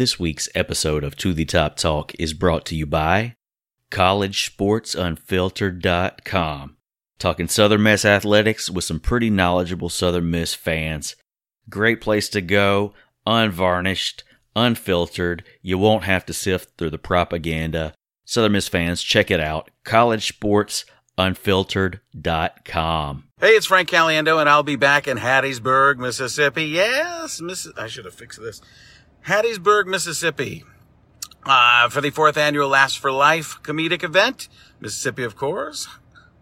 This week's episode of To the Top Talk is brought to you by CollegeSportsUnfiltered.com. Talking Southern Miss athletics with some pretty knowledgeable Southern Miss fans. Great place to go, unvarnished, unfiltered. You won't have to sift through the propaganda. Southern Miss fans, check it out. CollegeSportsUnfiltered.com. Hey, it's Frank Caliendo, and I'll be back in Hattiesburg, Mississippi. Yes, Miss. I should have fixed this. Hattiesburg, Mississippi, uh, for the fourth annual Last for Life comedic event. Mississippi, of course,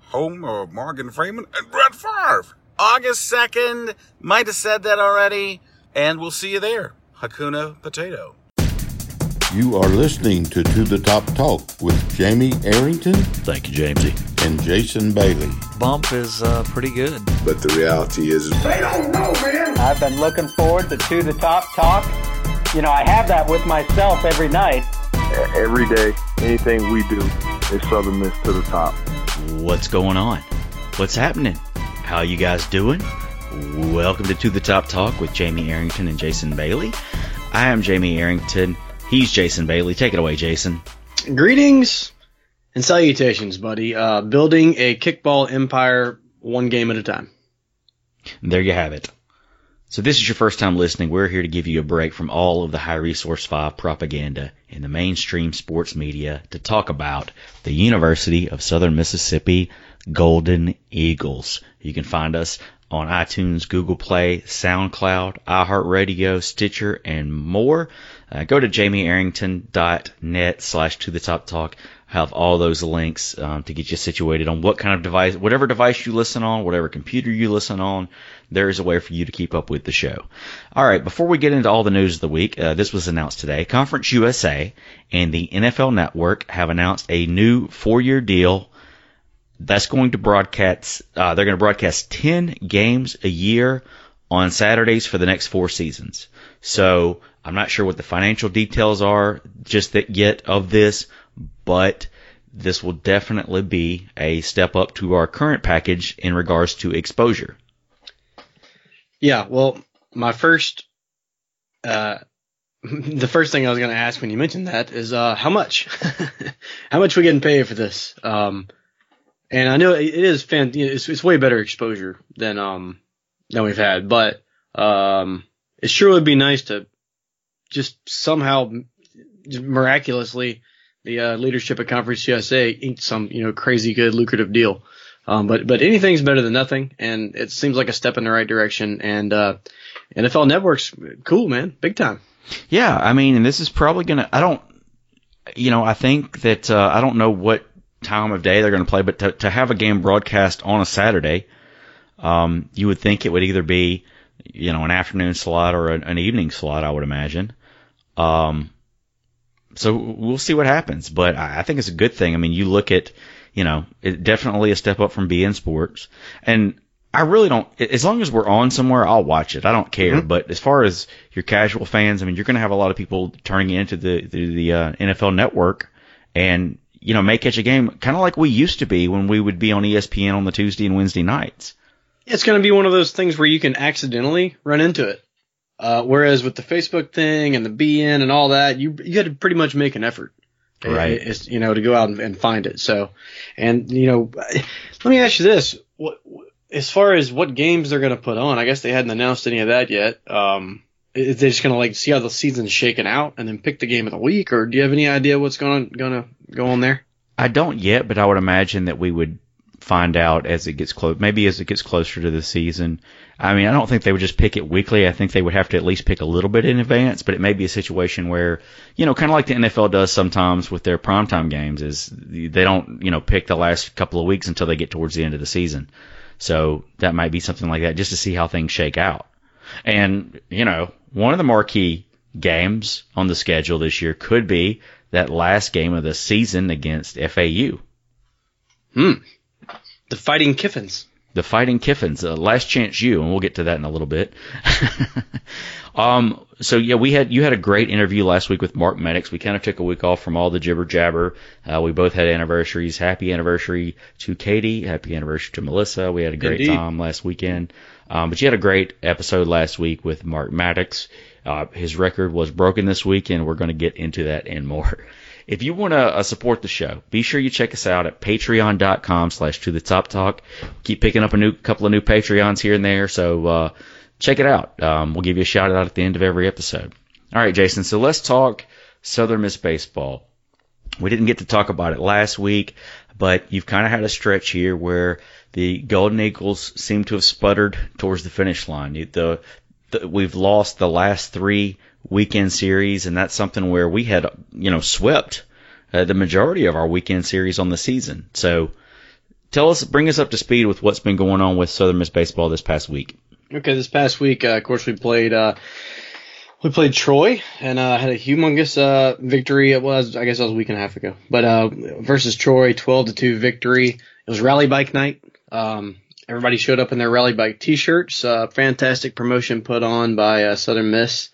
home of Morgan Freeman and Brett Favre. August 2nd. Might have said that already. And we'll see you there. Hakuna Potato. You are listening to To the Top Talk with Jamie Arrington Thank you, Jamesy. and Jason Bailey. bump is uh, pretty good. But the reality is, they don't know, man. I've been looking forward to To the Top Talk. You know, I have that with myself every night. every day, anything we do is Southern Miss to the top. What's going on? What's happening? How you guys doing? Welcome to To the Top Talk with Jamie Arrington and Jason Bailey. I am Jamie Arrington. He's Jason Bailey. Take it away, Jason. Greetings and salutations, buddy. Uh, building a kickball empire one game at a time. There you have it. So this is your first time listening. We're here to give you a break from all of the high resource five propaganda in the mainstream sports media to talk about the University of Southern Mississippi Golden Eagles. You can find us on iTunes, Google Play, SoundCloud, iHeartRadio, Stitcher, and more. Uh, go to jamiearrington.net slash to the top talk. Have all those links um, to get you situated on what kind of device, whatever device you listen on, whatever computer you listen on. There is a way for you to keep up with the show. All right, before we get into all the news of the week, uh, this was announced today. Conference USA and the NFL Network have announced a new four-year deal that's going to broadcast. Uh, they're going to broadcast ten games a year on Saturdays for the next four seasons. So I'm not sure what the financial details are just that yet of this, but this will definitely be a step up to our current package in regards to exposure. Yeah, well, my first, uh, the first thing I was going to ask when you mentioned that is, uh, how much? how much we getting paid for this? Um, and I know it is fan, it's, it's way better exposure than, um, than we've had, but, um, it sure would be nice to just somehow just miraculously the uh, leadership at Conference USA inked some, you know, crazy good lucrative deal. Um, but but anything's better than nothing, and it seems like a step in the right direction. And uh, NFL Network's cool, man, big time. Yeah, I mean, this is probably gonna. I don't, you know, I think that uh, I don't know what time of day they're gonna play, but to, to have a game broadcast on a Saturday, um, you would think it would either be, you know, an afternoon slot or an, an evening slot. I would imagine. Um, so we'll see what happens, but I, I think it's a good thing. I mean, you look at, you know, it definitely a step up from beIN Sports, and I really don't. As long as we're on somewhere, I'll watch it. I don't care. But as far as your casual fans, I mean, you're going to have a lot of people turning into the the, the uh, NFL Network, and you know, may catch a game kind of like we used to be when we would be on ESPN on the Tuesday and Wednesday nights. It's going to be one of those things where you can accidentally run into it. Uh, whereas with the Facebook thing and the BN and all that, you you had to pretty much make an effort, Right. You know, to go out and, and find it. So, and you know, let me ask you this: what as far as what games they're going to put on? I guess they hadn't announced any of that yet. Um, is they just going to like see how the season's shaking out and then pick the game of the week, or do you have any idea what's going going to go on there? I don't yet, but I would imagine that we would find out as it gets close, maybe as it gets closer to the season. I mean, I don't think they would just pick it weekly. I think they would have to at least pick a little bit in advance, but it may be a situation where, you know, kind of like the NFL does sometimes with their primetime games is they don't, you know, pick the last couple of weeks until they get towards the end of the season. So that might be something like that just to see how things shake out. And, you know, one of the marquee games on the schedule this year could be that last game of the season against FAU. Hmm. The Fighting Kiffins. The Fighting Kiffins, uh, Last Chance U, and we'll get to that in a little bit. um, so yeah, we had you had a great interview last week with Mark Maddox. We kind of took a week off from all the jibber jabber. Uh, we both had anniversaries. Happy anniversary to Katie. Happy anniversary to Melissa. We had a great Indeed. time last weekend. Um, but you had a great episode last week with Mark Maddox. Uh, his record was broken this week, and we're going to get into that and more. If you want to uh, support the show, be sure you check us out at patreon.com slash to the top talk. Keep picking up a new couple of new Patreons here and there, so uh, check it out. Um, we'll give you a shout out at the end of every episode. All right, Jason, so let's talk Southern Miss baseball. We didn't get to talk about it last week, but you've kind of had a stretch here where the Golden Eagles seem to have sputtered towards the finish line. The, the, we've lost the last three weekend series, and that's something where we had, you know, swept uh, the majority of our weekend series on the season. So tell us, bring us up to speed with what's been going on with Southern Miss baseball this past week. Okay, this past week, uh, of course, we played. Uh, we played Troy and uh, had a humongous uh, victory. It was, I guess, that was a week and a half ago. But uh, versus Troy, twelve to two victory. It was rally bike night. Um, everybody showed up in their rally bike T-shirts. Uh, fantastic promotion put on by Southern Miss.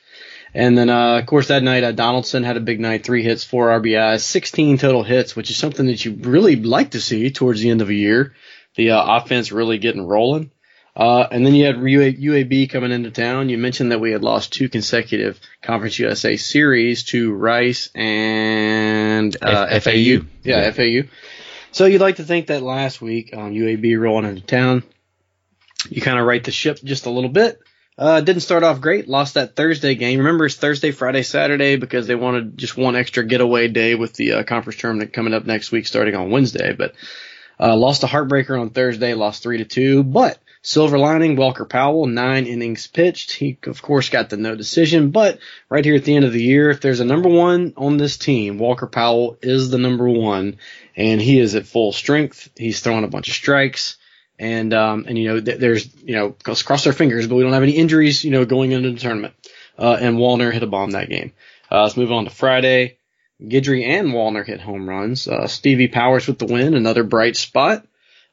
And then, uh, of course, that night, uh, Donaldson had a big night, three hits, four RBIs, 16 total hits, which is something that you really like to see towards the end of a year. The uh, offense really getting rolling. Uh, and then you had UAB coming into town. You mentioned that we had lost two consecutive Conference USA series to Rice and uh, F- FAU. Yeah, yeah, FAU. So you'd like to think that last week, um, UAB rolling into town, you kind of right the ship just a little bit. Uh, didn't start off great. Lost that Thursday game. Remember, it's Thursday, Friday, Saturday because they wanted just one extra getaway day with the uh, conference tournament coming up next week, starting on Wednesday. But uh, lost a heartbreaker on Thursday. Lost three to two. But silver lining, Walker Powell, nine innings pitched. He of course got the no decision. But right here at the end of the year, if there's a number one on this team, Walker Powell is the number one, and he is at full strength. He's throwing a bunch of strikes. And, um, and, you know, th- there's, you know, let's cross our fingers, but we don't have any injuries, you know, going into the tournament. Uh, and Wallner hit a bomb that game. Uh, let's move on to Friday. Guidry and Wallner hit home runs. Uh, Stevie Powers with the win, another bright spot.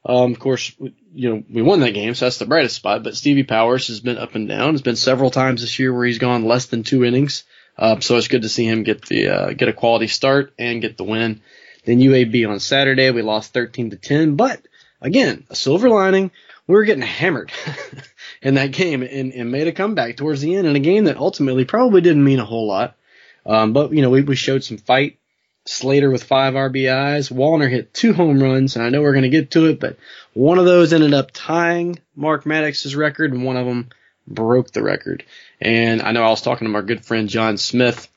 Um, of course, you know, we won that game, so that's the brightest spot, but Stevie Powers has been up and down. It's been several times this year where he's gone less than two innings. Uh, so it's good to see him get the, uh, get a quality start and get the win. Then UAB on Saturday, we lost 13 to 10, but again, a silver lining. We were getting hammered in that game and, and, made a comeback towards the end in a game that ultimately probably didn't mean a whole lot. Um, but, you know, we, we showed some fight. Slater with five RBIs. Wallner hit two home runs, and I know we're going to get to it, but one of those ended up tying Mark Maddox's record, and one of them broke the record. And I know I was talking to my good friend John Smith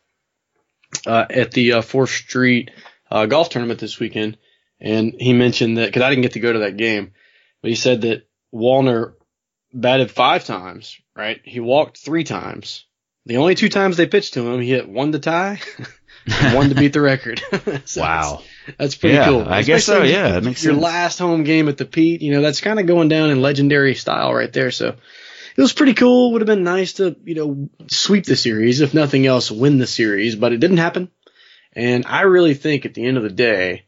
uh, at the uh, Fourth Street uh, golf tournament this weekend, and he mentioned that because I didn't get to go to that game, but he said that Wallner batted five times, right? He walked three times. The only two times they pitched to him, he hit one to tie, one to beat the record. so wow. That's, that's pretty yeah, cool. I Especially guess so. Yeah, that makes your sense. last home game at the Pete, you know, that's kind of going down in legendary style right there. So it was pretty cool. Would have been nice to, you know, sweep the series, if nothing else, win the series, but it didn't happen. And I really think at the end of the day,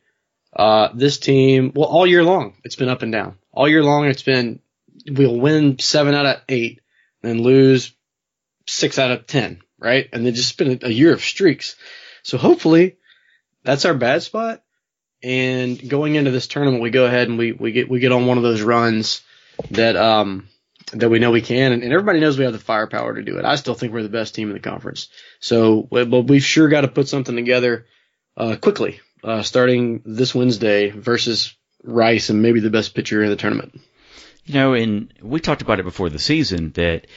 uh, this team, well, all year long, it's been up and down. All year long, it's been, we'll win seven out of eight, then lose six out of ten, right? And then just been a year of streaks. So hopefully that's our bad spot. And going into this tournament, we go ahead and we, we get, we get on one of those runs that, um, that we know we can, and, and everybody knows we have the firepower to do it. I still think we're the best team in the conference. So, but we've sure got to put something together uh, quickly uh, starting this Wednesday versus Rice and maybe the best pitcher in the tournament. You know, and we talked about it before the season that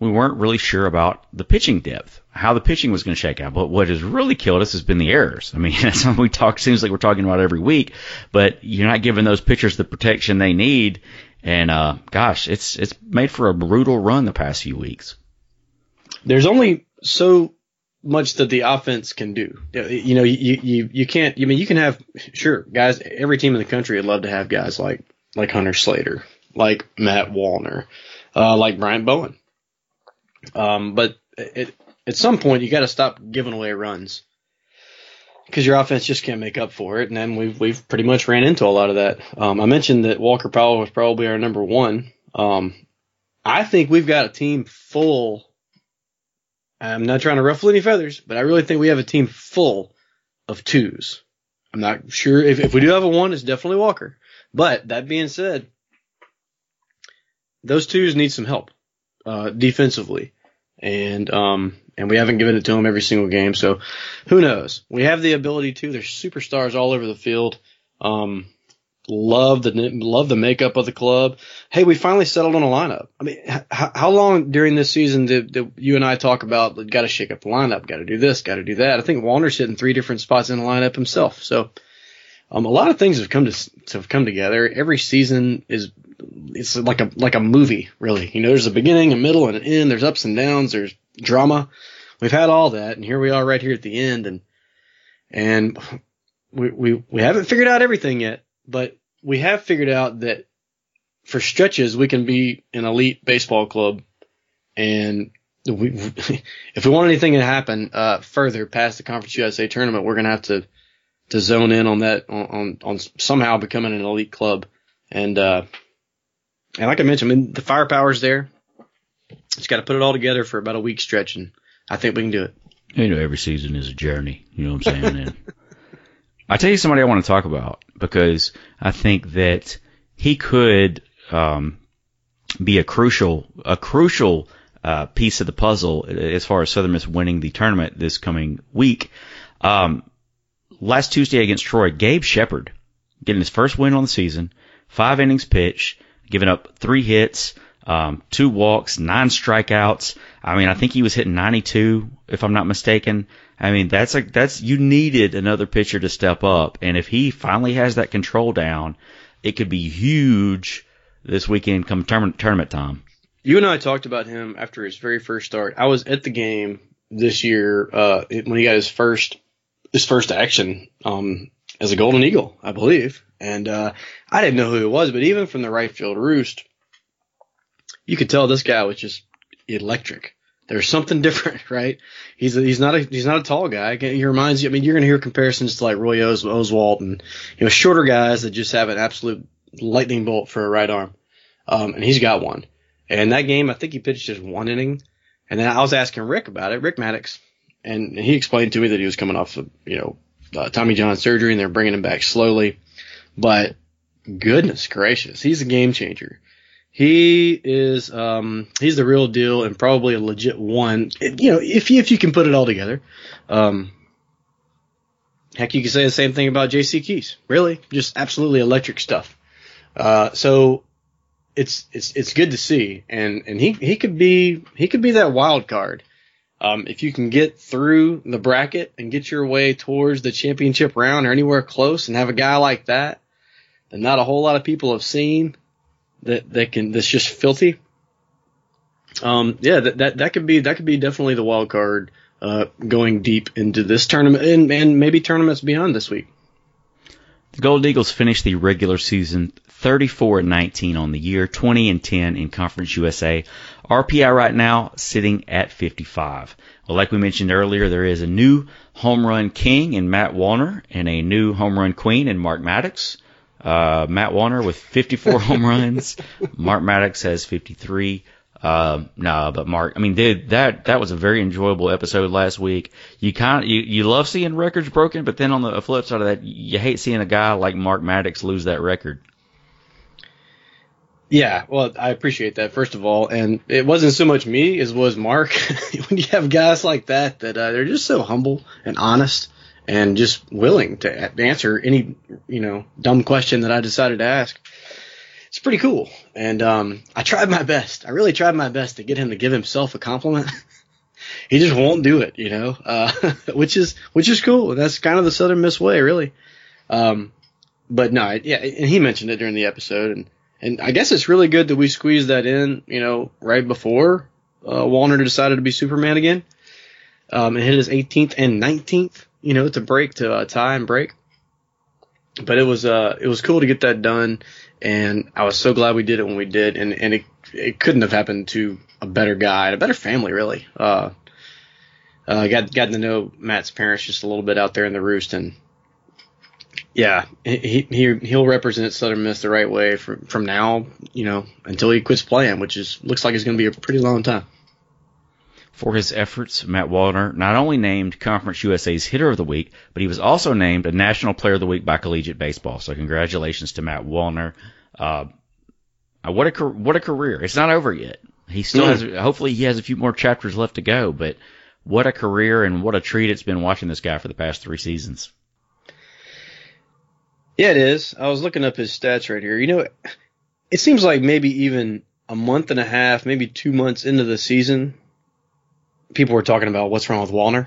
we weren't really sure about the pitching depth, how the pitching was going to shake out. But what has really killed us has been the errors. I mean, that's something we talk. Seems like we're talking about every week, but you're not giving those pitchers the protection they need. And uh, gosh, it's it's made for a brutal run the past few weeks. There's only so much that the offense can do. You know, you, you, you can't, I mean, you can have, sure, guys, every team in the country would love to have guys like, like Hunter Slater, like Matt Wallner, uh, like Brian Bowen. Um, but it, at some point you got to stop giving away runs because your offense just can't make up for it. And then we've, we've pretty much ran into a lot of that. Um, I mentioned that Walker Powell was probably our number one. Um, I think we've got a team full I'm not trying to ruffle any feathers, but I really think we have a team full of twos. I'm not sure if, if we do have a one, it's definitely Walker. But that being said, those twos need some help uh, defensively, and um, and we haven't given it to them every single game. So who knows? We have the ability to. There's superstars all over the field. Um, love the love the makeup of the club. Hey, we finally settled on a lineup. I mean, how long during this season did, did you and I talk about? Got to shake up the lineup. Got to do this. Got to do that. I think Wallner's hitting three different spots in the lineup himself. So. Um, a lot of things have come to, to have come together. Every season is it's like a like a movie, really. You know, there's a beginning, a middle, and an end. There's ups and downs. There's drama. We've had all that, and here we are right here at the end, and and we we we haven't figured out everything yet, but we have figured out that for stretches we can be an elite baseball club, and we if we want anything to happen uh, further past the Conference USA tournament, we're gonna have to to zone in on that on, on, on somehow becoming an elite club. And uh, and like I mentioned, I mean, the firepower's there. Just got to put it all together for about a week stretch, and I think we can do it. You know, every season is a journey. You know what I'm saying? and I tell you somebody I want to talk about because I think that he could um, be a crucial a crucial uh, piece of the puzzle as far as Southern Miss winning the tournament this coming week. Um, last Tuesday against Troy, Gabe Shepard getting his first win on the season, five innings pitched, giving up three hits, um, two walks, nine strikeouts. I mean, I think he was hitting 92, if I'm not mistaken. I mean, that's like that's you needed another pitcher to step up, and if he finally has that control down, it could be huge this weekend come tournament, tournament time. You and I talked about him after his very first start. I was at the game this year uh, when he got his first his first action um, as a Golden Eagle, I believe. And uh, I didn't know who it was, but even from the right field roost, you could tell this guy was just electric. There's something different, right? He's a, he's not a he's not a tall guy. He reminds you. I mean, you're going to hear comparisons to like Roy Os, Oswalt and you know shorter guys that just have an absolute lightning bolt for a right arm. Um, and he's got one. And that game, I think he pitched just one inning. And then I was asking Rick about it, Rick Maddox, and he explained to me that he was coming off of you know uh, Tommy John surgery and they're bringing him back slowly. But goodness gracious, he's a game changer. He is um, he's the real deal and probably a legit one. You know, if you, if you can put it all together. Um, heck, you could say the same thing about J.C. Keys. Really, just absolutely electric stuff. Uh, so it's it's it's good to see, and and he he could be he could be that wild card. Um, if you can get through the bracket and get your way towards the championship round or anywhere close, and have a guy like that, that not a whole lot of people have seen, that that can that's just filthy. Um, yeah, that, that that could be that could be definitely the wild card uh, going deep into this tournament and, and maybe tournaments beyond this week. The Gold Eagles finished the regular season 34 and 19 on the year, 20 and 10 in Conference USA. RPI right now sitting at 55. Well, like we mentioned earlier, there is a new home run king in Matt Wallner and a new home run queen in Mark Maddox. Uh, Matt Wallner with 54 home runs. Mark Maddox has 53. Uh, no, but Mark, I mean, dude, that, that was a very enjoyable episode last week. You kind you, you love seeing records broken, but then on the flip side of that, you hate seeing a guy like Mark Maddox lose that record. Yeah, well, I appreciate that first of all, and it wasn't so much me as was Mark. when you have guys like that that uh, they're just so humble and honest and just willing to answer any you know dumb question that I decided to ask, it's pretty cool. And um, I tried my best. I really tried my best to get him to give himself a compliment. he just won't do it, you know, uh, which is which is cool. That's kind of the Southern Miss way, really. Um, but no, yeah, and he mentioned it during the episode and and I guess it's really good that we squeezed that in, you know, right before uh, Wallner decided to be Superman again. Um, and hit his 18th and 19th, you know, to break to uh, tie and break. But it was uh it was cool to get that done, and I was so glad we did it when we did, and and it it couldn't have happened to a better guy and a better family really. Uh, uh got gotten to know Matt's parents just a little bit out there in the roost, and yeah, he he he'll represent Southern Miss the right way from from now, you know, until he quits playing, which is looks like it's going to be a pretty long time. For his efforts, Matt Wallner not only named Conference USA's Hitter of the Week, but he was also named a National Player of the Week by Collegiate Baseball. So congratulations to Matt Wallner. Uh, what a what a career! It's not over yet. He still mm. has. Hopefully, he has a few more chapters left to go. But what a career and what a treat it's been watching this guy for the past three seasons. Yeah, it is. I was looking up his stats right here. You know, it seems like maybe even a month and a half, maybe two months into the season, people were talking about what's wrong with Wallner.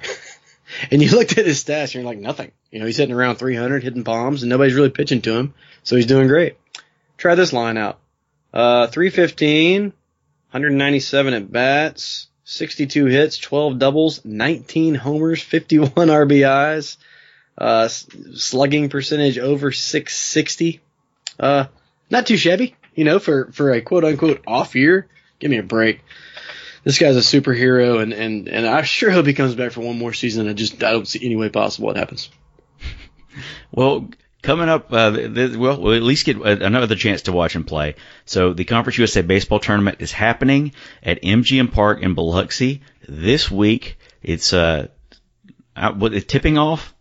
and you looked at his stats and you're like, nothing. You know, he's hitting around 300, hitting bombs, and nobody's really pitching to him. So he's doing great. Try this line out. Uh, 315, 197 at bats, 62 hits, 12 doubles, 19 homers, 51 RBIs, uh, slugging percentage over 660. Uh, not too shabby, you know, for, for a quote unquote off year. Give me a break. This guy's a superhero and, and, and I sure hope he comes back for one more season. I just, I don't see any way possible it happens. Well, coming up, uh, th- well, we'll at least get another chance to watch him play. So the Conference USA Baseball Tournament is happening at MGM Park in Biloxi this week. It's uh, out, what, tipping off.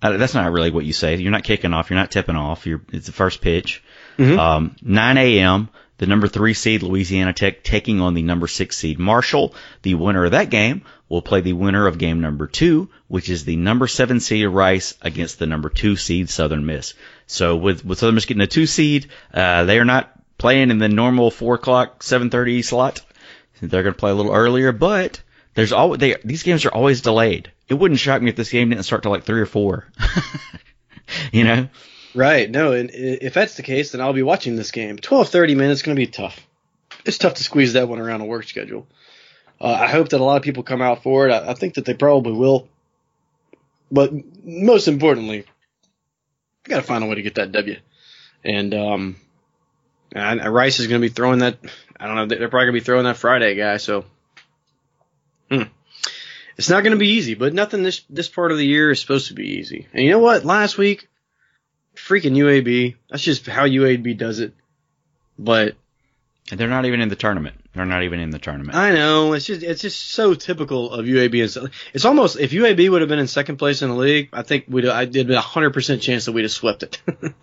Uh, that's not really what you say. You're not kicking off. You're not tipping off. You're, it's the first pitch. Mhm. Um, 9 a.m. The number three seed Louisiana Tech taking on the number six seed Marshall. The winner of that game will play the winner of game number two, which is the number seven seed Rice against the number two seed Southern Miss. So with with Southern Miss getting a two seed, uh, they are not playing in the normal four o'clock, seven thirty slot. They're going to play a little earlier, but there's always they these games are always delayed. It wouldn't shock me if this game didn't start till like three or four. you know. Right. No, and if that's the case, then I'll be watching this game. Twelve thirty, man, it's going to be tough. It's tough to squeeze that one around a work schedule. Uh, I hope that a lot of people come out for it. I, I think that they probably will. But most importantly, I got to find a way to get that W. And um, and Rice is going to be throwing that. I don't know. They're probably going to be throwing that Friday guy. So, hmm. it's not going to be easy. But nothing this this part of the year is supposed to be easy. And you know what? Last week freaking UAB. That's just how UAB does it. But And they're not even in the tournament. They're not even in the tournament. I know it's just it's just so typical of UAB. And It's almost if UAB would have been in second place in the league, I think we'd I did a hundred percent chance that we'd have swept it.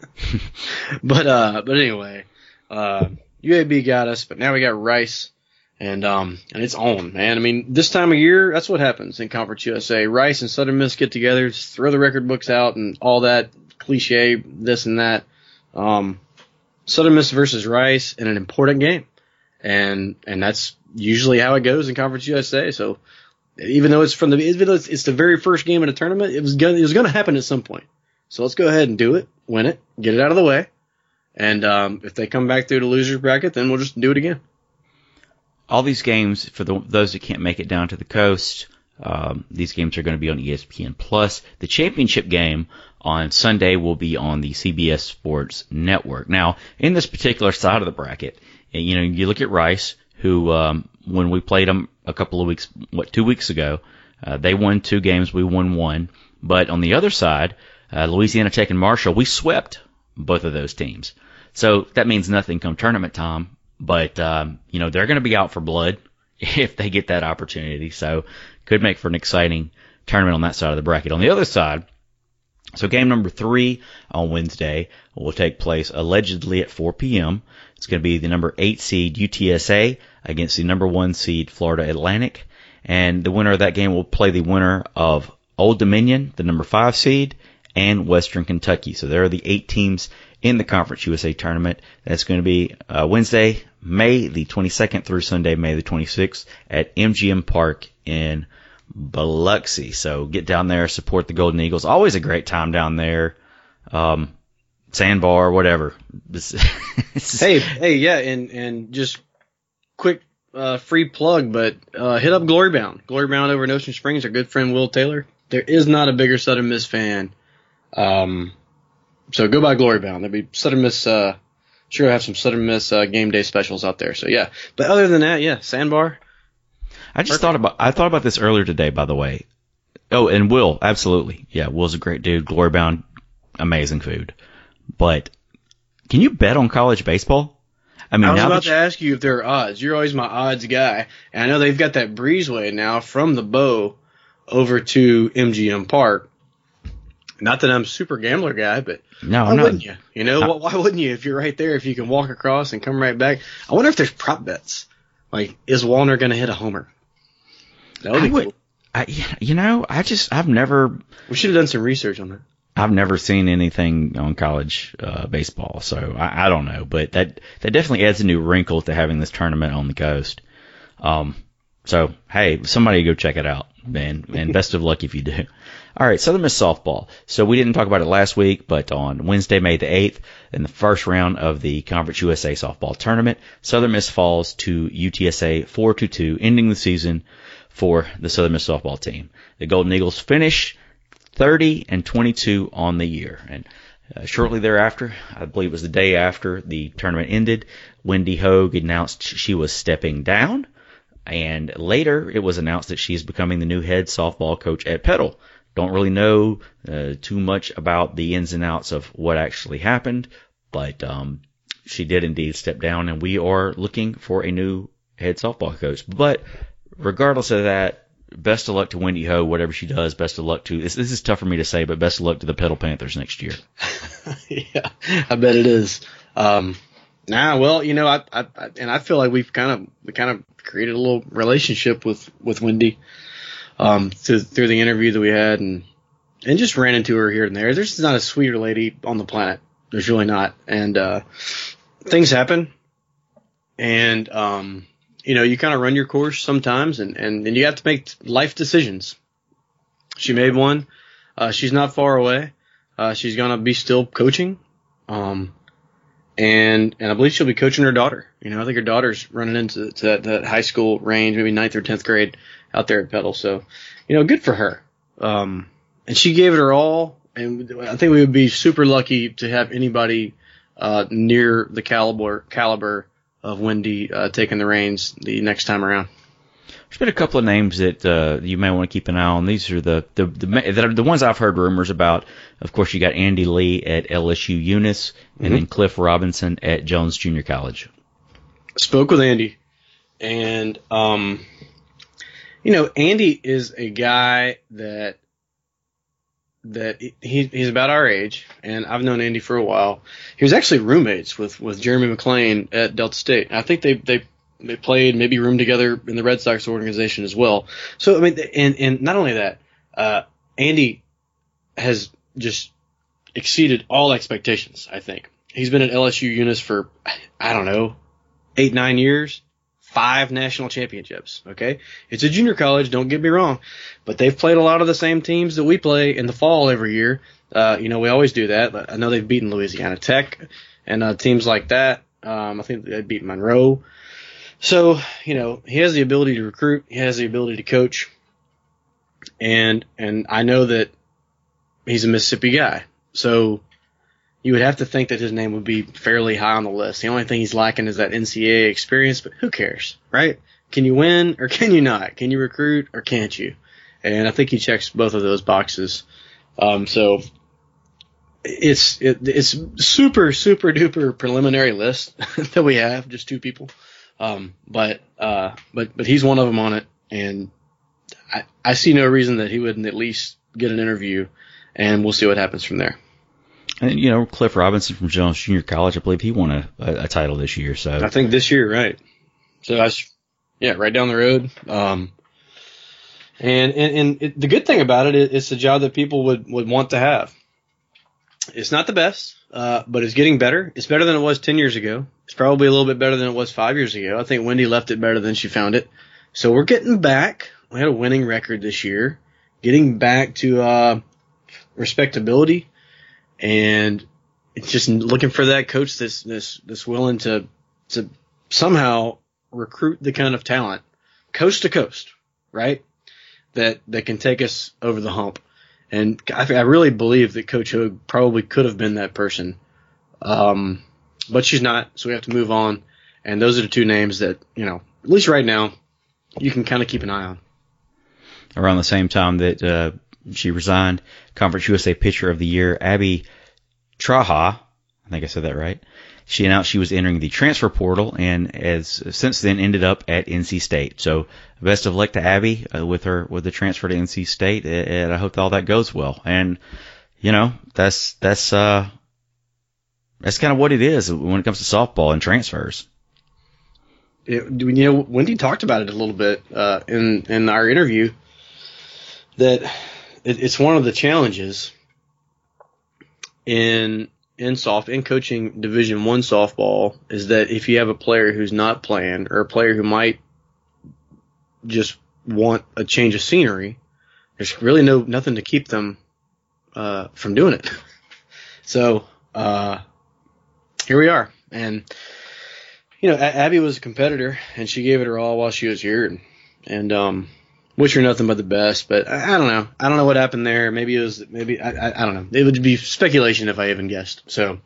but uh, but anyway, uh, UAB got us, but now we got Rice. And um and it's on, man. I mean, this time of year, that's what happens in Conference USA. Rice and Southern Miss get together, throw the record books out and all that cliche, this and that. Um, Southern Miss versus Rice in an important game, and and that's usually how it goes in Conference USA. So even though it's from the even though it's, it's the very first game in a tournament, it was gonna it was gonna happen at some point. So let's go ahead and do it, win it, get it out of the way, and um, if they come back through the losers bracket, then we'll just do it again. all these games for the, those that can't make it down to the coast. Um, these games are going to be on ESPN Plus. The championship game on Sunday will be on the CBS Sports Network. Now, in this particular side of the bracket, you know, you look at Rice, who um, when we played them a couple of weeks, what two weeks ago, uh, they won two games, we won one. But on the other side, uh, Louisiana Tech and Marshall, we swept both of those teams. So that means nothing come tournament time. But um, you know they're going to be out for blood if they get that opportunity. So could make for an exciting tournament on that side of the bracket. On the other side, so game number three on Wednesday will take place allegedly at 4 p.m. It's going to be the number eight seed UTSA against the number one seed Florida Atlantic, and the winner of that game will play the winner of Old Dominion, the number five seed, and Western Kentucky. So there are the eight teams in the Conference USA tournament. That's going to be uh, Wednesday, May the 22nd through Sunday, May the 26th at MGM Park in Biloxi. So get down there, support the Golden Eagles. Always a great time down there. Um, sandbar, whatever. Hey, hey, yeah, and and just quick uh, free plug, but uh, hit up Glorybound. Glorybound over in Ocean Springs. Our good friend Will Taylor. There is not a bigger Southern Miss fan. Um, so go by Glorybound. There'll be Southern Miss. Uh, sure, have some Southern Miss uh, game day specials out there. So yeah, but other than that, yeah, Sandbar. I just thought about I thought about this earlier today, by the way. Oh, and Will, absolutely, yeah, Will's a great dude. Glorybound, amazing food. But can you bet on college baseball? I mean, I was about that to ask you if there are odds. You're always my odds guy, and I know they've got that breezeway now from the Beau over to MGM Park. Not that I'm a super gambler guy, but no, why I'm not. wouldn't you? You know, why, why wouldn't you if you're right there? If you can walk across and come right back. I wonder if there's prop bets. Like, is Wallner going to hit a homer? That would I be would, cool. I, you know, I just I've never We should have done some research on that. I've never seen anything on college uh, baseball, so I, I don't know. But that that definitely adds a new wrinkle to having this tournament on the coast. Um, so hey, somebody go check it out, man, and best of luck if you do. All right, Southern Miss softball. So we didn't talk about it last week, but on Wednesday, May the 8th, in the first round of the Conference USA softball tournament, Southern Miss falls to UTSA four to two, ending the season for the Southern Miss softball team. The Golden Eagles finish 30 and 22 on the year. And uh, shortly thereafter, I believe it was the day after the tournament ended, Wendy Hogue announced she was stepping down. And later, it was announced that she's becoming the new head softball coach at Petal. Don't really know uh, too much about the ins and outs of what actually happened, but um, she did indeed step down, and we are looking for a new head softball coach. But regardless of that, best of luck to Wendy Ho, whatever she does. Best of luck to this. This is tough for me to say, but best of luck to the Petal Panthers next year. yeah, I bet it is. Um, nah, well, you know, I, I, I and I feel like we've kind of we kind of created a little relationship with with Wendy um, through through the interview that we had, and and just ran into her here and there. There's not a sweeter lady on the planet. There's really not, and uh, things happen, and um, you know, you kind of run your course sometimes, and and you have to make life decisions. She made one. Uh, she's not far away. Uh, she's gonna be still coaching. Um, and and I believe she'll be coaching her daughter. You know, I think her daughter's running into to that, that high school range, maybe ninth or tenth grade out there at Petal. So, you know, good for her. Um, and she gave it her all, and I think we would be super lucky to have anybody uh, near the caliber caliber of Wendy uh, taking the reins the next time around. There's been a couple of names that uh, you may want to keep an eye on. These are the the the, that are the ones I've heard rumors about. Of course, you got Andy Lee at LSU Eunice, and mm-hmm. then Cliff Robinson at Jones Junior College. Spoke with Andy, and um, you know, Andy is a guy that that he, he's about our age, and I've known Andy for a while. He was actually roommates with with Jeremy McLean at Delta State. I think they they they played maybe room together in the Red Sox organization as well. So I mean, and and not only that, uh, Andy has just exceeded all expectations. I think he's been at LSU Eunice for I don't know eight nine years, five national championships. Okay, it's a junior college. Don't get me wrong, but they've played a lot of the same teams that we play in the fall every year. Uh, you know, we always do that. I know they've beaten Louisiana Tech and uh, teams like that. Um, I think they beat Monroe. So, you know, he has the ability to recruit, he has the ability to coach. And and I know that he's a Mississippi guy. So you would have to think that his name would be fairly high on the list. The only thing he's lacking is that NCAA experience, but who cares, right? Can you win or can you not? Can you recruit or can't you? And I think he checks both of those boxes. Um, so it's it, it's super super duper preliminary list that we have, just two people. Um, but uh, but but he's one of them on it, and I, I see no reason that he wouldn't at least get an interview, and we'll see what happens from there. And you know, Cliff Robinson from Jones Junior College, I believe he won a, a, a title this year. So I think this year, right? So that's yeah, right down the road. Um, and and, and it, the good thing about it is it's a job that people would would want to have. It's not the best, uh, but it's getting better. It's better than it was 10 years ago. It's probably a little bit better than it was five years ago. I think Wendy left it better than she found it. So we're getting back. We had a winning record this year, getting back to, uh, respectability and it's just looking for that coach that's, that's, that's willing to, to somehow recruit the kind of talent coast to coast, right? That, that can take us over the hump. And I, I really believe that Coach Hogue probably could have been that person. Um, but she's not, so we have to move on. And those are the two names that, you know, at least right now, you can kind of keep an eye on. Around the same time that uh, she resigned, Conference USA Pitcher of the Year, Abby Traha, I think I said that right, she announced she was entering the transfer portal and has since then ended up at NC State. So best of luck to Abby uh, with her with the transfer to NC State, and I hope all that goes well. And you know that's that's uh that's kind of what it is when it comes to softball and transfers. It, you know, Wendy talked about it a little bit uh, in in our interview. that it, it's one of the challenges in in soft in coaching Division One softball is that if you have a player who's not playing or a player who might just want a change of scenery, there's really no nothing to keep them uh, from doing it. So uh, here we are, and you know Abby was a competitor, and she gave it her all while she was here, and, and um, wish her nothing but the best. But I, I don't know. I don't know what happened there. Maybe it was maybe I, I, I don't know. It would be speculation if I even guessed. So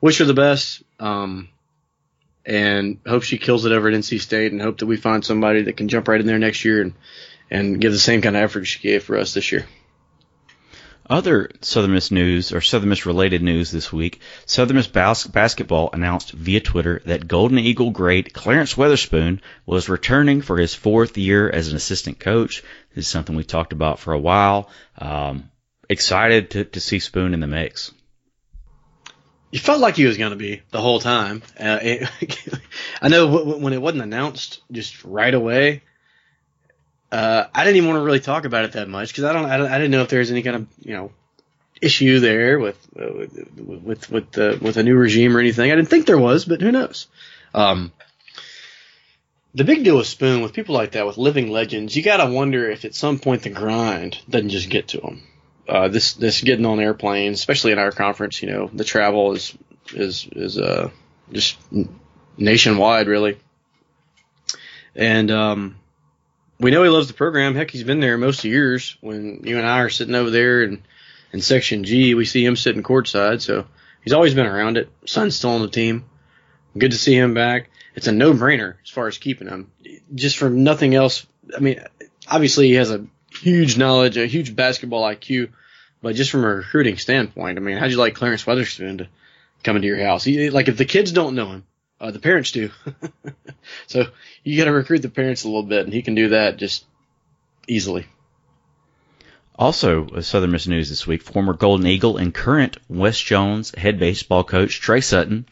wish her the best. Um, and hope she kills it over at NC State, and hope that we find somebody that can jump right in there next year and and give the same kind of effort she gave for us this year. Other Southern Miss news or Southern Miss related news this week, Southern Miss bas- basketball announced via Twitter that Golden Eagle great Clarence Weatherspoon was returning for his fourth year as an assistant coach. This is something we talked about for a while. Um, excited to, to see Spoon in the mix. You felt like he was going to be the whole time. Uh, it, I know w- when it wasn't announced just right away, uh, I didn't even want to really talk about it that much because I don't, I don't, I didn't know if there was any kind of you know issue there with uh, with with the, with a new regime or anything. I didn't think there was, but who knows? Um, the big deal with Spoon, with people like that, with living legends, you got to wonder if at some point the grind doesn't just get to them. Uh, this this getting on airplanes, especially in our conference, you know, the travel is is is uh just nationwide really, and um, we know he loves the program. Heck, he's been there most of years. When you and I are sitting over there in in section G, we see him sitting courtside, so he's always been around it. Son's still on the team. Good to see him back. It's a no brainer as far as keeping him. Just from nothing else. I mean, obviously he has a huge knowledge, a huge basketball IQ, but just from a recruiting standpoint, I mean, how'd you like Clarence Weatherspoon to come into your house? He, like if the kids don't know him, uh, the parents do. so you got to recruit the parents a little bit, and he can do that just easily. Also, Southern Miss news this week: former Golden Eagle and current West Jones head baseball coach Trey Sutton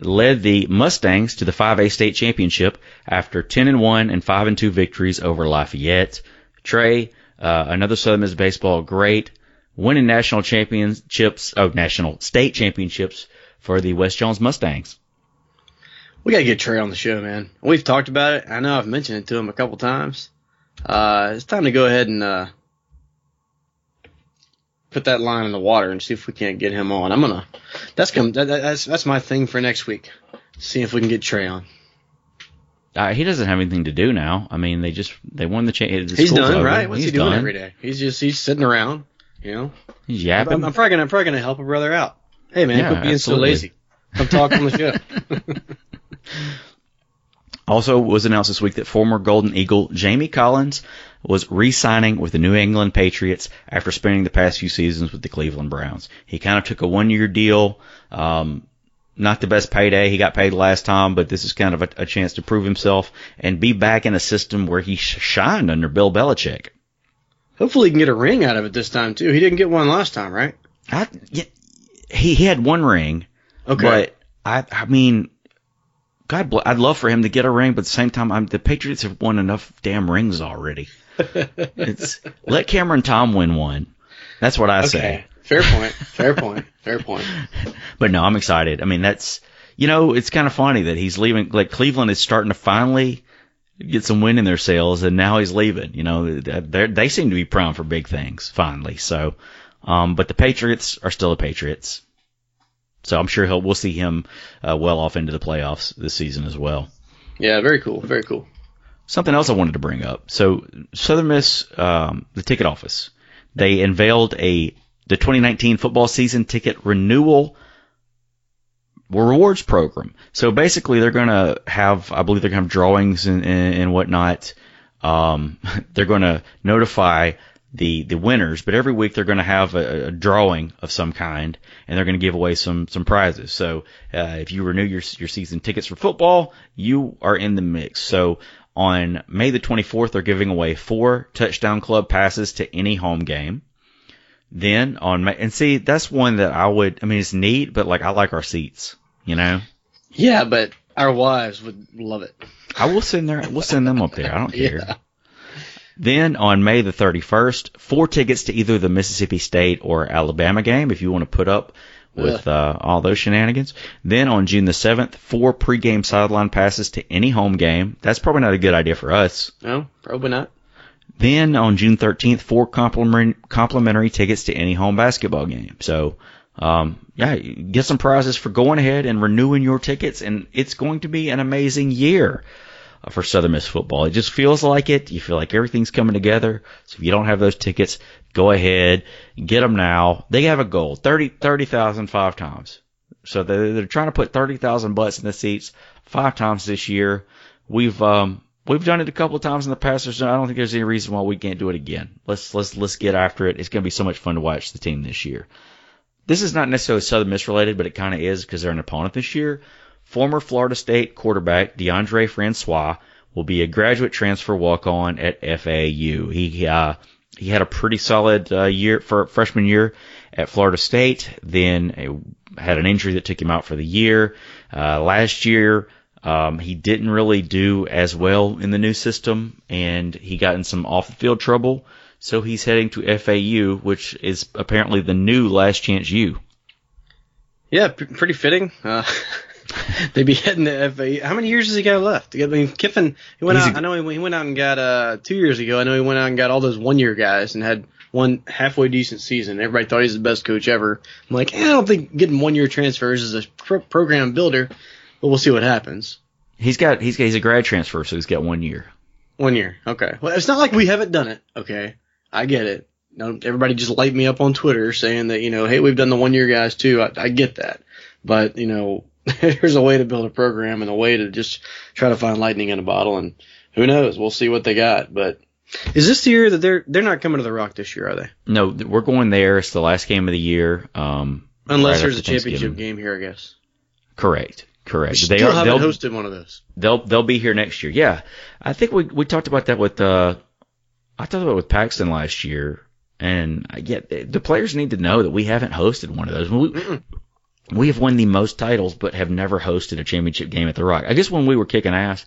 led the Mustangs to the 5A state championship after 10 and 1 and 5 and 2 victories over Lafayette. Trey, uh, another Southern Miss baseball great, winning national championships, oh, national state championships for the West Jones Mustangs. We gotta get Trey on the show, man. We've talked about it. I know I've mentioned it to him a couple times. Uh, it's time to go ahead and uh, put that line in the water and see if we can't get him on. I'm gonna. That's come. That, that's that's my thing for next week. See if we can get Trey on. Uh, he doesn't have anything to do now. I mean, they just they won the championship. He's done, right? What's he's he doing done. every day? He's just he's sitting around, you know. He's yapping. I'm, I'm probably gonna I'm probably gonna help a brother out. Hey man, Yeah, quit being absolutely. so lazy. Come talk on the show. Also was announced this week that former Golden Eagle Jamie Collins was re-signing with the New England Patriots after spending the past few seasons with the Cleveland Browns. He kind of took a one-year deal. Um, not the best payday. He got paid last time, but this is kind of a, a chance to prove himself and be back in a system where he shined under Bill Belichick. Hopefully, he can get a ring out of it this time too. He didn't get one last time, right? I, yeah, he, he had one ring, Okay. but I, I mean, God, bl- I'd love for him to get a ring, but at the same time, I'm, the Patriots have won enough damn rings already. It's let Cameron Tom win one. That's what I say. Fair point. Fair point. Fair point. But no, I'm excited. I mean, that's you know, it's kind of funny that he's leaving. Like Cleveland is starting to finally get some wind in their sails, and now he's leaving. You know, they they seem to be primed for big things finally. So, um, but the Patriots are still the Patriots. So I'm sure he'll we'll see him uh, well off into the playoffs this season as well. Yeah. Very cool. Very cool. Something else I wanted to bring up. So Southern Miss, um, the ticket office, they unveiled a the 2019 football season ticket renewal rewards program. So basically, they're going to have, I believe they're going to have drawings and, and, and whatnot. Um, they're going to notify the the winners, but every week they're going to have a, a drawing of some kind, and they're going to give away some some prizes. So uh, if you renew your your season tickets for football, you are in the mix. So on May the 24th, they're giving away four touchdown club passes to any home game. Then on May, and see that's one that I would. I mean, it's neat, but like I like our seats. You know, Yeah, but our wives would love it. I will send there. We'll send them up there. I don't care. Yeah. Then on May the 31st, four tickets to either the Mississippi State or Alabama game if you want to put up with uh, all those shenanigans. Then on June the 7th, four pregame sideline passes to any home game. That's probably not a good idea for us. No, probably not. Then on June 13th, four complimentary, complimentary tickets to any home basketball game. So, um, yeah, get some prizes for going ahead and renewing your tickets, and it's going to be an amazing year for Southern Miss football. It just feels like it. You feel like everything's coming together. So if you don't have those tickets, go ahead, get them now. They have a goal, 30, 30,000 five times. So they're, they're trying to put 30,000 butts in the seats five times this year. We've, um, We've done it a couple of times in the past. There's, I don't think there's any reason why we can't do it again. Let's let's let's get after it. It's going to be so much fun to watch the team this year. This is not necessarily Southern Miss related, but it kind of is because they're an opponent this year. Former Florida State quarterback Deondre Francois will be a graduate transfer walk on at FAU. He uh, he had a pretty solid uh, year for freshman year at Florida State. Then uh, had an injury that took him out for the year. Uh, last year um, he didn't really do as well in the new system, and he got in some off the field trouble. So he's heading to FAU, which is apparently the new Last Chance U. Yeah, p- pretty fitting. They'd be heading to FAU. How many years has he got left? I mean, Kiffin, he went He's out. a- I know he, he went out and got uh two years ago. I know he went out and got all those one year guys and had one halfway decent season. Everybody thought he's the best coach ever. I'm like, eh, I don't think getting one year transfers is a pro- program builder, but we'll see what happens. He's got he's got he's a grad transfer, so he's got one year. One year. Okay. Well, it's not like we haven't done it. Okay. I get it. No, everybody just light me up on Twitter saying that, you know, hey, we've done the one year guys too. I, I get that. But, you know, there's a way to build a program and a way to just try to find lightning in a bottle. And who knows? We'll see what they got. But is this the year that they're, they're not coming to the Rock this year, are they? No, we're going there. It's the last game of the year. Um, Unless right there's a championship game here, I guess. Correct. We Correct. still They are. haven't They'll, hosted one of those. they'll they'll be here next year. Yeah, I think we we talked about that with uh, I talked about it with Paxton last year, and I get the players need to know that we haven't hosted one of those. We, we have won the most titles, but have never hosted a championship game at the Rock. I guess when we were kicking ass,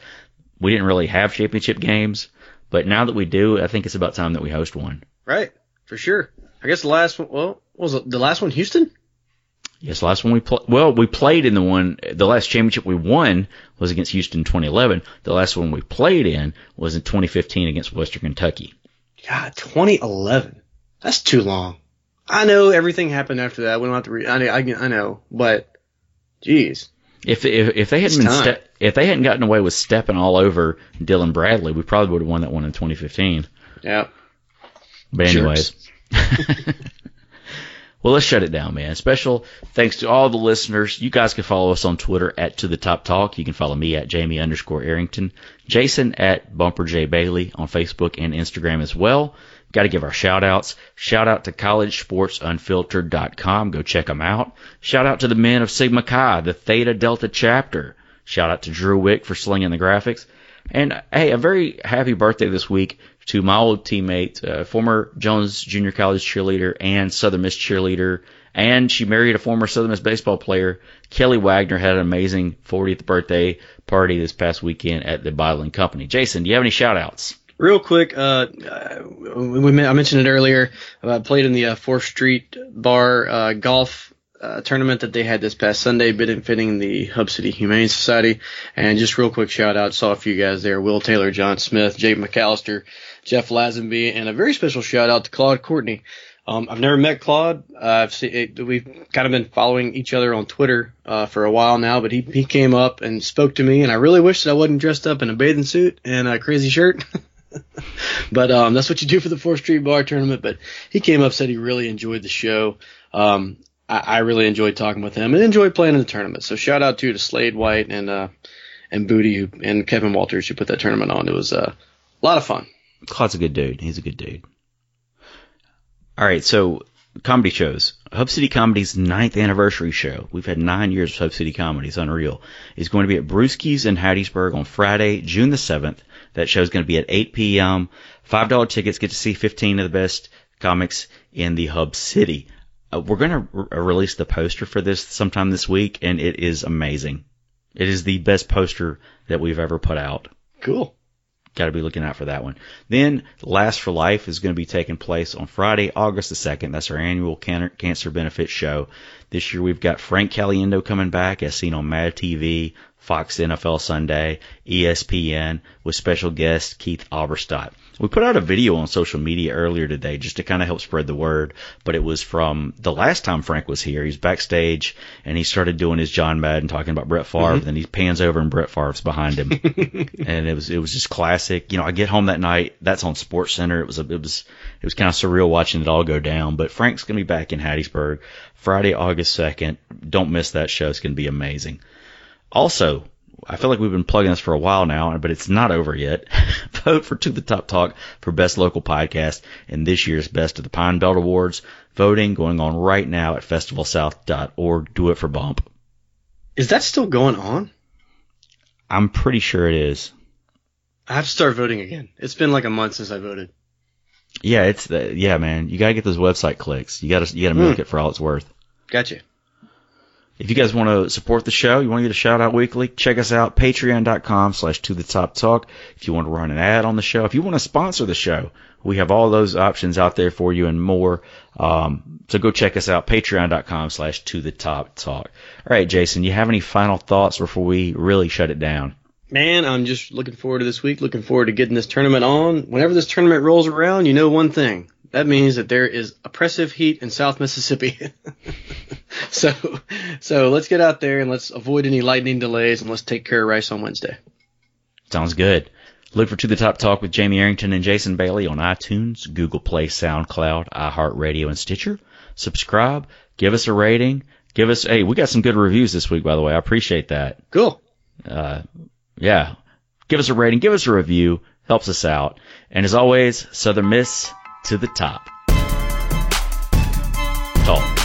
we didn't really have championship games, but now that we do, I think it's about time that we host one. Right. For sure. I guess the last one, well, what was it the last one Houston? Yes, the last one we played. Well, we played in the one. The last championship we won was against Houston in 2011. The last one we played in was in 2015 against Western Kentucky. God, 2011. That's too long. I know everything happened after that. We don't have to read. I, I, I know, but jeez. If if, if they hadn't been ste- if they hadn't gotten away with stepping all over Dylan Bradley, we probably would have won that one in 2015. Yeah. But anyways. well, let's shut it down, man. Special thanks to all the listeners. You guys can follow us on Twitter at To The Top Talk. You can follow me at Jamie underscore Arrington. Jason at Bumper J Bailey on Facebook and Instagram as well. Got to give our shout outs. Shout out to collegesportsunfiltered.com. Go check them out. Shout out to the men of Sigma Chi, the Theta Delta chapter. Shout out to Drew Wick for slinging the graphics. And hey, a very happy birthday this week to my old teammate, uh, former Jones Junior College cheerleader and Southern Miss cheerleader, and she married a former Southern Miss baseball player. Kelly Wagner had an amazing 40th birthday party this past weekend at the Bottling Company. Jason, do you have any shout outs? Real quick, uh, uh, we, I mentioned it earlier. I played in the uh, Fourth Street Bar uh, golf uh, tournament that they had this past Sunday, benefiting the Hub City Humane Society. And just real quick shout out, saw a few guys there: Will Taylor, John Smith, Jake McAllister, Jeff Lazenby, and a very special shout out to Claude Courtney. Um, I've never met Claude. Uh, I've it, we've kind of been following each other on Twitter uh, for a while now, but he he came up and spoke to me, and I really wish that I wasn't dressed up in a bathing suit and a crazy shirt. but um, that's what you do for the Fourth Street Bar tournament. But he came up, said he really enjoyed the show. Um, I, I really enjoyed talking with him and enjoyed playing in the tournament. So shout out to to Slade White and uh, and Booty who, and Kevin Walters who put that tournament on. It was uh, a lot of fun. Claude's a good dude. He's a good dude. All right, so comedy shows. Hub City Comedy's ninth anniversary show. We've had nine years of Hub City Comedy. It's unreal. Is going to be at Brewski's in Hattiesburg on Friday, June the 7th. That show is going to be at 8 p.m. $5 tickets. Get to see 15 of the best comics in the Hub City. Uh, we're going to re- release the poster for this sometime this week, and it is amazing. It is the best poster that we've ever put out. Cool. Got to be looking out for that one. Then Laughs for Life is going to be taking place on Friday, August the 2nd. That's our annual can- cancer benefit show. This year we've got Frank Caliendo coming back as seen on Mad TV, Fox NFL Sunday, ESPN with special guest Keith Alberstadt. We put out a video on social media earlier today just to kind of help spread the word, but it was from the last time Frank was here. He's backstage and he started doing his John Madden talking about Brett Favre, mm-hmm. then he pans over and Brett Favre's behind him. and it was it was just classic. You know, I get home that night, that's on Sports Center. It was a, it was it was kind of surreal watching it all go down, but Frank's going to be back in Hattiesburg Friday, August 2nd. Don't miss that show. It's going to be amazing. Also, I feel like we've been plugging this for a while now, but it's not over yet. Vote for To the Top Talk for Best Local Podcast in this year's Best of the Pine Belt Awards. Voting going on right now at festivalsouth.org. Do it for Bump. Is that still going on? I'm pretty sure it is. I have to start voting again. It's been like a month since I voted. Yeah, it's the, yeah, man. You gotta get those website clicks. You gotta you gotta milk mm. it for all it's worth. Gotcha. If you guys want to support the show, you want to get a shout out weekly, check us out, patreon.com slash to the top talk. If you want to run an ad on the show, if you want to sponsor the show, we have all those options out there for you and more. Um, so go check us out, patreon.com slash to the top talk. All right, Jason, you have any final thoughts before we really shut it down? Man, I'm just looking forward to this week, looking forward to getting this tournament on. Whenever this tournament rolls around, you know one thing. That means that there is oppressive heat in South Mississippi. so, so let's get out there and let's avoid any lightning delays and let's take care of Rice on Wednesday. Sounds good. Look for To the Top Talk with Jamie Arrington and Jason Bailey on iTunes, Google Play, SoundCloud, iHeartRadio, and Stitcher. Subscribe, give us a rating, give us, hey, we got some good reviews this week, by the way. I appreciate that. Cool. Uh, yeah. Give us a rating, give us a review, helps us out. And as always, Southern Miss to the top. Talk.